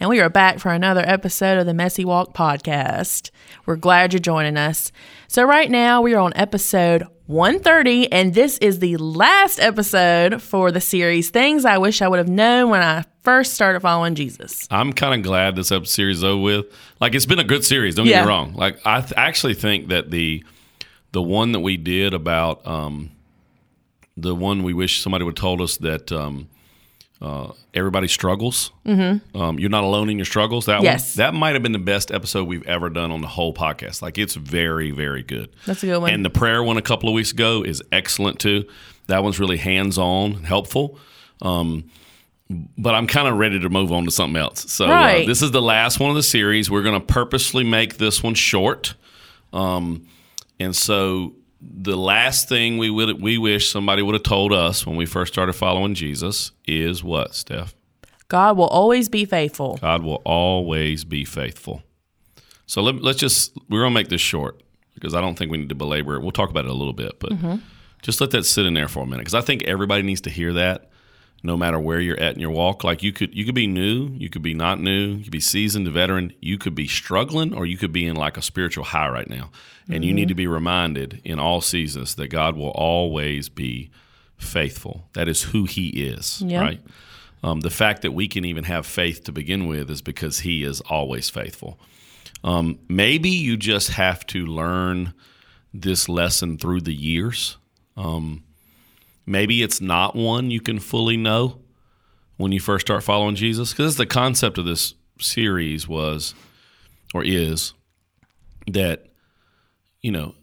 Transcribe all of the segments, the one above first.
And we are back for another episode of the Messy Walk podcast. We're glad you're joining us. So, right now we are on episode 130, and this is the last episode for the series Things I Wish I Would Have Known When I First Started Following Jesus. I'm kind of glad this episode series is over with. Like, it's been a good series. Don't Yeah. get me wrong. Like, I th- actually think that the the one that we did about um, the one we wish somebody would have told us that um, uh, everybody struggles. Mm-hmm. Um, you're not alone in your struggles. That Yes. one, that might have been the best episode we've ever done on the whole podcast. Like, it's very, very good. That's a good one. And the prayer one a couple of weeks ago is excellent too. That one's really hands on, helpful. Um, but I'm kind of ready to move on to something else. So Right. uh, this is the last one of the series. We're going to purposely make this one short. Um, and so the last thing we would we wish somebody would have told us when we first started following Jesus is what, Steph? God will always be faithful. God will always be faithful. So let, let's just we're gonna make this short because I don't think we need to belabor it. We'll talk about it a little bit, but mm-hmm. just let that sit in there for a minute because I think everybody needs to hear that, no matter where you're at in your walk. Like you could you could be new, you could be not new, you could be seasoned, a veteran, you could be struggling, or you could be in like a spiritual high right now, and you need to be reminded in all seasons that God will always be faithful. That is who He is, Yeah. right? Um, the fact that we can even have faith to begin with is because He is always faithful. Um, maybe you just have to learn this lesson through the years. Um, maybe it's not one you can fully know when you first start following Jesus, because the concept of this series was or is that you know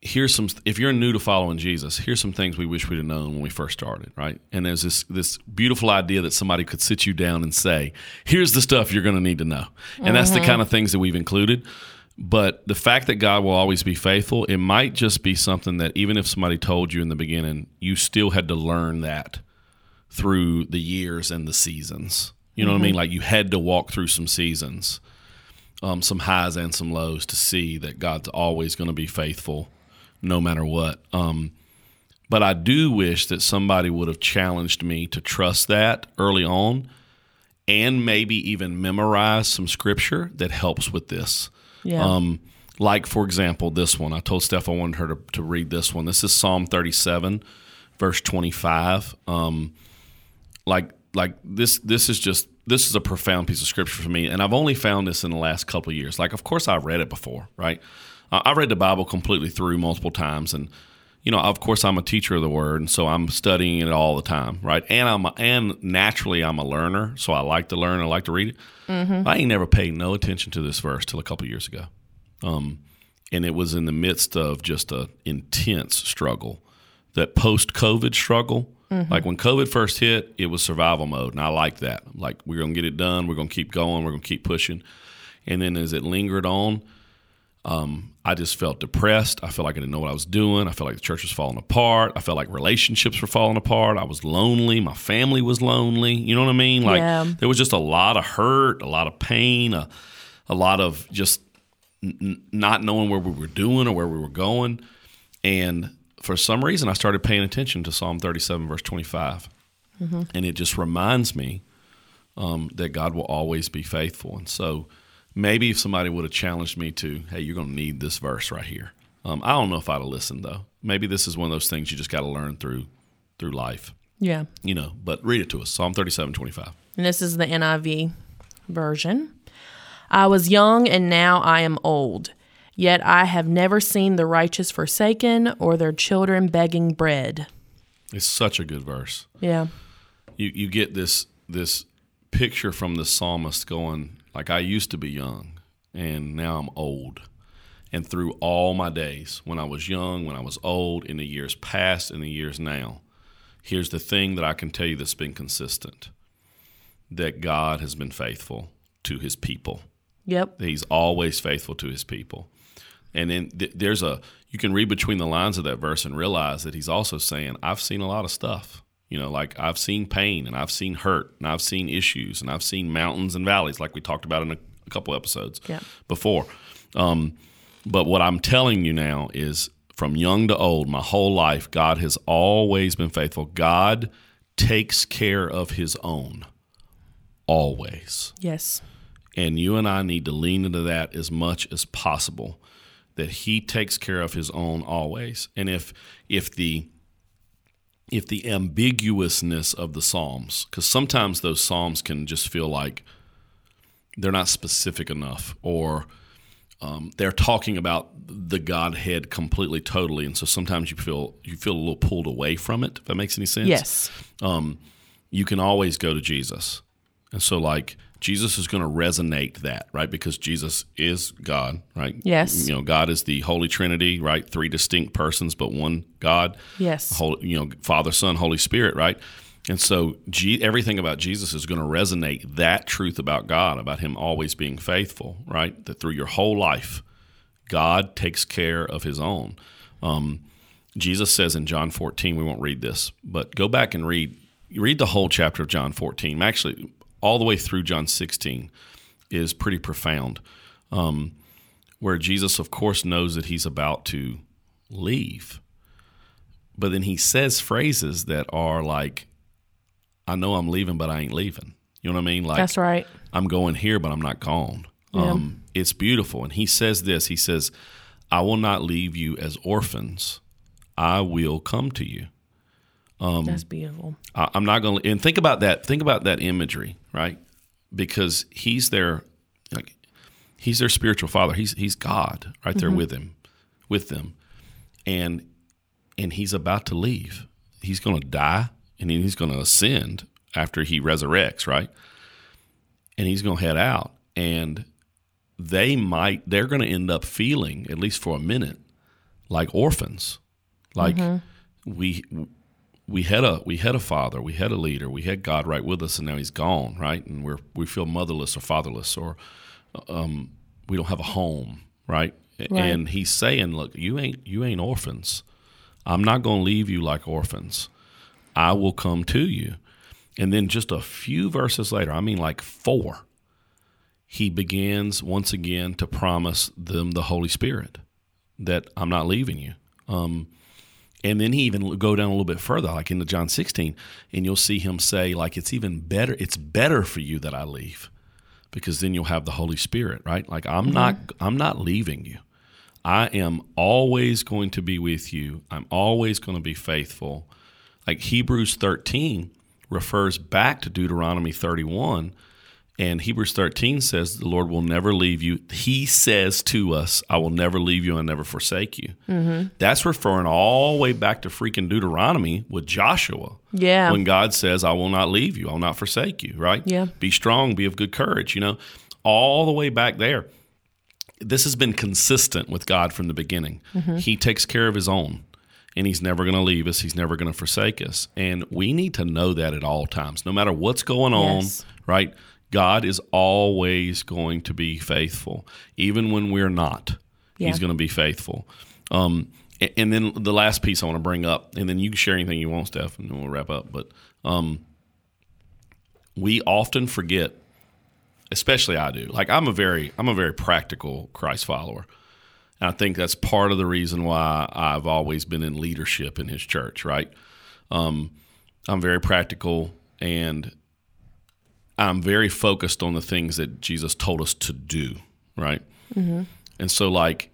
here's some if you're new to following Jesus, here's some things we wish we'd have known when we first started, right? And there's this this beautiful idea that somebody could sit you down and say, here's the stuff you're going to need to know. And that's the mm-hmm. kind of things that we've included. But the fact that God will always be faithful, it might just be something that even if somebody told you in the beginning, you still had to learn that through the years and the seasons. You know what I mean? Like you had to walk through some seasons, um, some highs and some lows to see that God's always going to be faithful no matter what. Um, but I do wish that somebody would have challenged me to trust that early on and maybe even memorize some scripture that helps with this. Yeah. Um, like, for example, this one. I told Steph I wanted her to, to read this one. This is Psalm 37, verse 25. Um, like, like this, this is just this is a profound piece of scripture for me, and I've only found this in the last couple of years. Like, of course, I've read it before, right? I I read the Bible completely through multiple times, and you know, of course, I'm a teacher of the Word, and so I'm studying it all the time, right? And I'm a, and naturally, I'm a learner, so I like to learn. I like to read it. I ain't never paid no attention to this verse till a couple years ago, um, and it was in the midst of just a intense struggle, that post COVID struggle. Like when COVID first hit, it was survival mode, and I like that. Like we're gonna get it done, we're gonna keep going, we're gonna keep pushing, and then as it lingered on, I just felt depressed. I felt like I didn't know what I was doing. I felt like the church was falling apart. I felt like relationships were falling apart. I was lonely. My family was lonely. You know what I mean? Like Yeah. there was just a lot of hurt, a lot of pain, a, a lot of just n- not knowing where we were doing or where we were going. And for some reason, I started paying attention to Psalm 37, verse 25. And it just reminds me um, that God will always be faithful. And so maybe if somebody would have challenged me to, hey, you're going to need this verse right here. Um, I don't know if I'd have listened though. Maybe this is one of those things you just got to learn through through life, yeah. you know. But read it to us, Psalm 37, 25. And this is the NIV version. I was young and now I am old. Yet I have never seen the righteous forsaken or their children begging bread. It's such a good verse. Yeah. You you get this this picture from the psalmist going like I used to be young and now I'm old. And through all my days, when I was young, when I was old, in the years past, in the years now, here's the thing that I can tell you that's been consistent that God has been faithful to his people. Yep. He's always faithful to his people. And then th- there's a you can read between the lines of that verse and realize that he's also saying, I've seen a lot of stuff. You know, like I've seen pain and I've seen hurt and I've seen issues and I've seen mountains and valleys, like we talked about in a, a couple episodes Yeah. before. Um, but what I'm telling you now is from young to old, my whole life, God has always been faithful. God takes care of his own, always. Yes. And you and I need to lean into that as much as possible that he takes care of his own always. And if if the if the ambiguousness of the psalms cuz sometimes those psalms can just feel like they're not specific enough or um, they're talking about the Godhead completely, totally, and so sometimes you feel you feel a little pulled away from it. If that makes any sense, Yes. you can always go to Jesus. And so, like, Jesus is going to resonate that, right? Because Jesus is God, right? Yes. You know, God is the Holy Trinity, right? Three distinct persons, but one God. Yes. Holy, you know, Father, Son, Holy Spirit, right? And so, G- everything about Jesus is going to resonate that truth about God, about Him always being faithful, right? That through your whole life, God takes care of His own. Um, Jesus says in John 14, we won't read this, but go back and read read the whole chapter of John 14. Actually, all the way through John 16 is pretty profound. Um, where Jesus, of course, knows that he's about to leave, but then he says phrases that are like, "I know I'm leaving, but I ain't leaving." You know what I mean? Like, That's right. I'm going here, but I'm not gone. Um, it's beautiful. And he says this He says, I will not leave you as orphans, I will come to you. Um, That's beautiful. I, I'm not going to, and think about that. Think about that imagery, right? Because he's their, like, he's their spiritual father. He's he's God right there with him, with them, and and he's about to leave. He's going to die, and then he's going to ascend after he resurrects, right? And he's going to head out, and they might they're going to end up feeling at least for a minute like orphans, like we we had a we had a father, we had a leader, we had God right with us, and now He's gone, right? And we're we feel motherless or fatherless, or um, we don't have a home, right? And He's saying, look, you ain't you ain't orphans. I'm not going to leave you like orphans. I will come to you. And then just a few verses later, I mean like four, he begins once again to promise them the Holy Spirit that I'm not leaving you. Um, and then he even go down a little bit further, like into John 16, and you'll see him say, like, it's even better, it's better for you that I leave, because then you'll have the Holy Spirit, right? Like I'm mm-hmm. not I'm not leaving you. I am always going to be with you. I'm always going to be faithful. Like Hebrews 13 refers back to Deuteronomy 31 and Hebrews 13 says, The Lord will never leave you. He says to us, I will never leave you and never forsake you. Mm-hmm. That's referring all the way back to freaking Deuteronomy with Joshua. Yeah. When God says, I will not leave you, I will not forsake you, right? Yeah. Be strong, be of good courage, you know, all the way back there. This has been consistent with God from the beginning. Mm-hmm. He takes care of his own and he's never going to leave us. He's never going to forsake us. And we need to know that at all times, no matter what's going on, Yes. right? God is always going to be faithful, even when we're not. Yeah. He's going to be faithful. Um, and then the last piece I want to bring up, and then you can share anything you want, Steph, and then we'll wrap up. But um, we often forget, especially I do. Like I'm a very, I'm a very practical Christ follower. And I think that's part of the reason why I've always been in leadership in his church, right? Um, I'm very practical and I'm very focused on the things that Jesus told us to do, right? Mm-hmm. And so, like,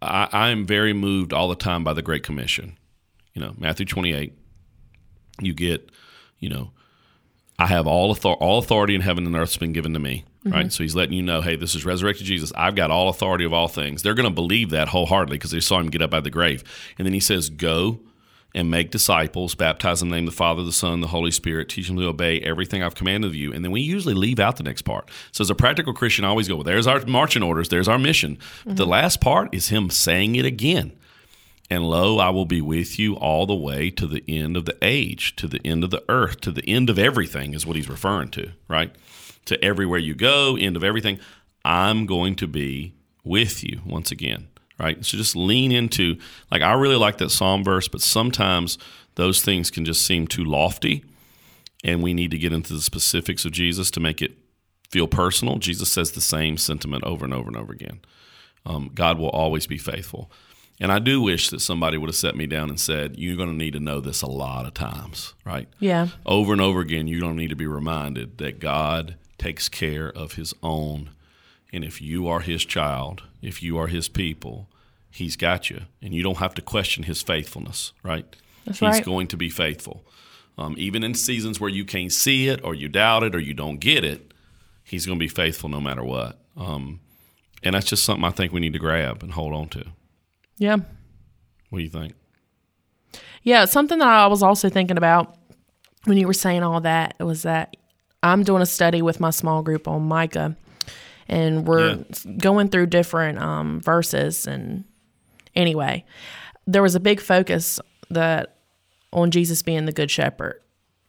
I, I am very moved all the time by the Great Commission. You know, Matthew 28, you get, you know, I have all, author- all authority in heaven and earth has been given to me, mm-hmm. right? So he's letting you know, hey, this is resurrected Jesus. I've got all authority of all things. They're going to believe that wholeheartedly because they saw him get up out of the grave. And then he says, go and make disciples, baptize them in the name of the Father, the Son, the Holy Spirit, teach them to obey everything I've commanded of you. And then we usually leave out the next part. So as a practical Christian, I always go, well, there's our marching orders, there's our mission. Mm-hmm. The last part is him saying it again. And lo, I will be with you all the way to the end of the age, to the end of the earth, to the end of everything, is what he's referring to, right? To everywhere you go, end of everything. I'm going to be with you once again, right? So just lean into, like, I really like that psalm verse, but sometimes those things can just seem too lofty, and we need to get into the specifics of Jesus to make it feel personal. Jesus says the same sentiment over and over and over again. Um, God will always be faithful. And I do wish that somebody would have set me down and said, You're going to need to know this a lot of times, right? Yeah. Over and over again, you're going to need to be reminded that God takes care of his own. And if you are his child, if you are his people, he's got you. And you don't have to question his faithfulness, right? That's he's right. going to be faithful. Um, even in seasons where you can't see it or you doubt it or you don't get it, he's going to be faithful no matter what. Um, and that's just something I think we need to grab and hold on to. Yeah. What do you think? Yeah, something that I was also thinking about when you were saying all that was that I'm doing a study with my small group on Micah, and we're going through different um, verses. And anyway, there was a big focus that on Jesus being the good shepherd.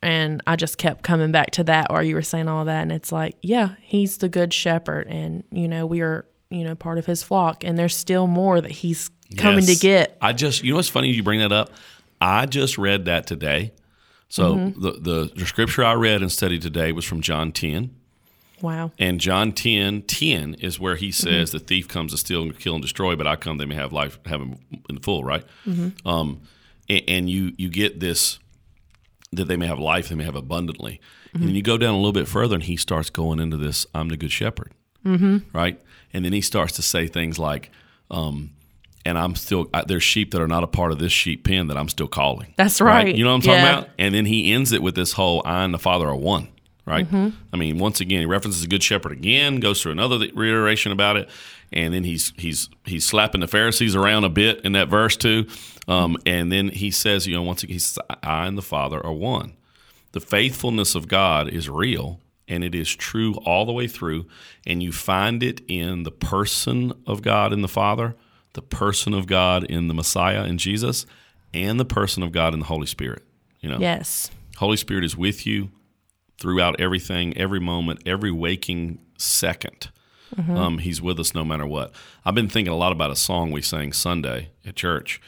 And I just kept coming back to that while you were saying all that. And it's like, yeah, he's the good shepherd. And, you know, we are, you know, part of his flock. And there's still more that he's coming Yes. to get. I just, you know what's funny? You bring that up. I just read that today. So Mm-hmm. the, the the scripture I read and studied today was from John ten, Wow. and John 10, 10 is where he Mm-hmm. says the thief comes to steal and kill and destroy, but I come they may have life, have it in full, right? Mm-hmm. Um, and, and you you get this that they may have life, they may have abundantly, and then you go down a little bit further, and he starts going into this. I'm the good shepherd, mm-hmm. right? And then he starts to say things like, um, "And I'm still there's sheep that are not a part of this sheep pen that I'm still calling." That's right. You know what I'm talking Yeah. about? And then he ends it with this whole I and the Father are one, right? Mm-hmm. I mean, once again, he references the Good Shepherd again, goes through another reiteration about it, and then he's he's he's slapping the Pharisees around a bit in that verse too. Um, and then he says, you know, once again, he says, I and the Father are one. The faithfulness of God is real and it is true all the way through. And you find it in the person of God in the Father, the person of God in the Messiah in Jesus, and the person of God in the Holy Spirit. You know, Yes. Holy Spirit is with you throughout everything, every moment, every waking 2nd Um, he's with us no matter what. I've been thinking a lot about a song we sang Sunday at church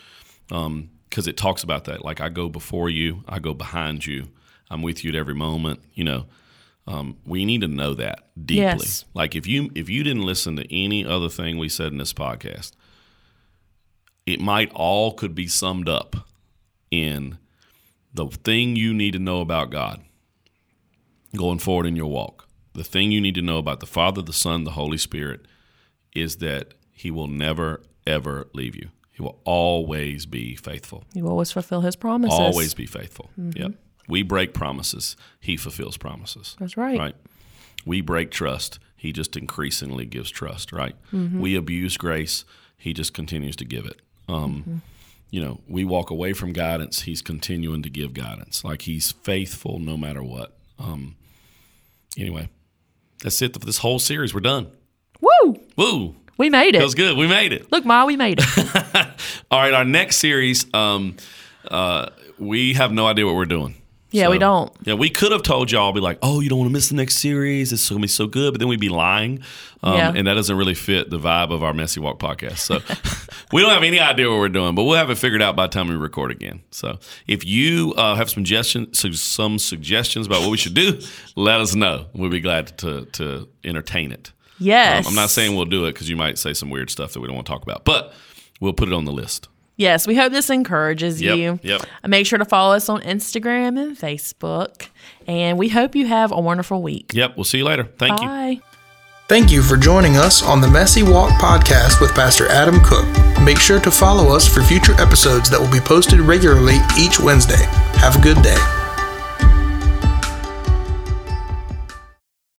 because it talks about that. Like, I go before you, I go behind you, I'm with you at every moment. You know, um, we need to know that deeply. Yes. Like, if you if you didn't listen to any other thing we said in this podcast, it might all could be summed up in the thing you need to know about God going forward in your walk. The thing you need to know about the Father, the Son, the Holy Spirit is that He will never, ever leave you. He will always be faithful. You always fulfill his promises. Always be faithful. Yep. We break promises, He fulfills promises. That's right. Right. We break trust. He just increasingly gives trust, right? We abuse grace. He just continues to give it. Um, You know, we walk away from guidance. He's continuing to give guidance. Like he's faithful no matter what. Um, anyway, that's it for this whole series. We're done. Woo! Woo! We made it. Feels good. We made it. Look, Ma, we made it. All right, our next series, um, uh, we have no idea what we're doing. Yeah, we don't. Yeah, we could have told y'all, be like, oh, you don't want to miss the next series. It's going to be so good. But then we'd be lying. Um, Yeah. And that doesn't really fit the vibe of our Messy Walk podcast. So we don't have any idea what we're doing, but we'll have it figured out by the time we record again. So if you uh, have some some suggestions about what we should do, let us know. We'll be glad to, to entertain it. Yes. Um, I'm not saying we'll do it because you might say some weird stuff that we don't want to talk about, but we'll put it on the list. Yes, we hope this encourages Yep, you. yep. Make sure to follow us on Instagram and Facebook. And we hope you have a wonderful week. Yep. We'll see you later. Thank you. Bye. Thank you for joining us on the Messy Walk podcast with Pastor Adam Cook. Make sure to follow us for future episodes that will be posted regularly each Wednesday. Have a good day.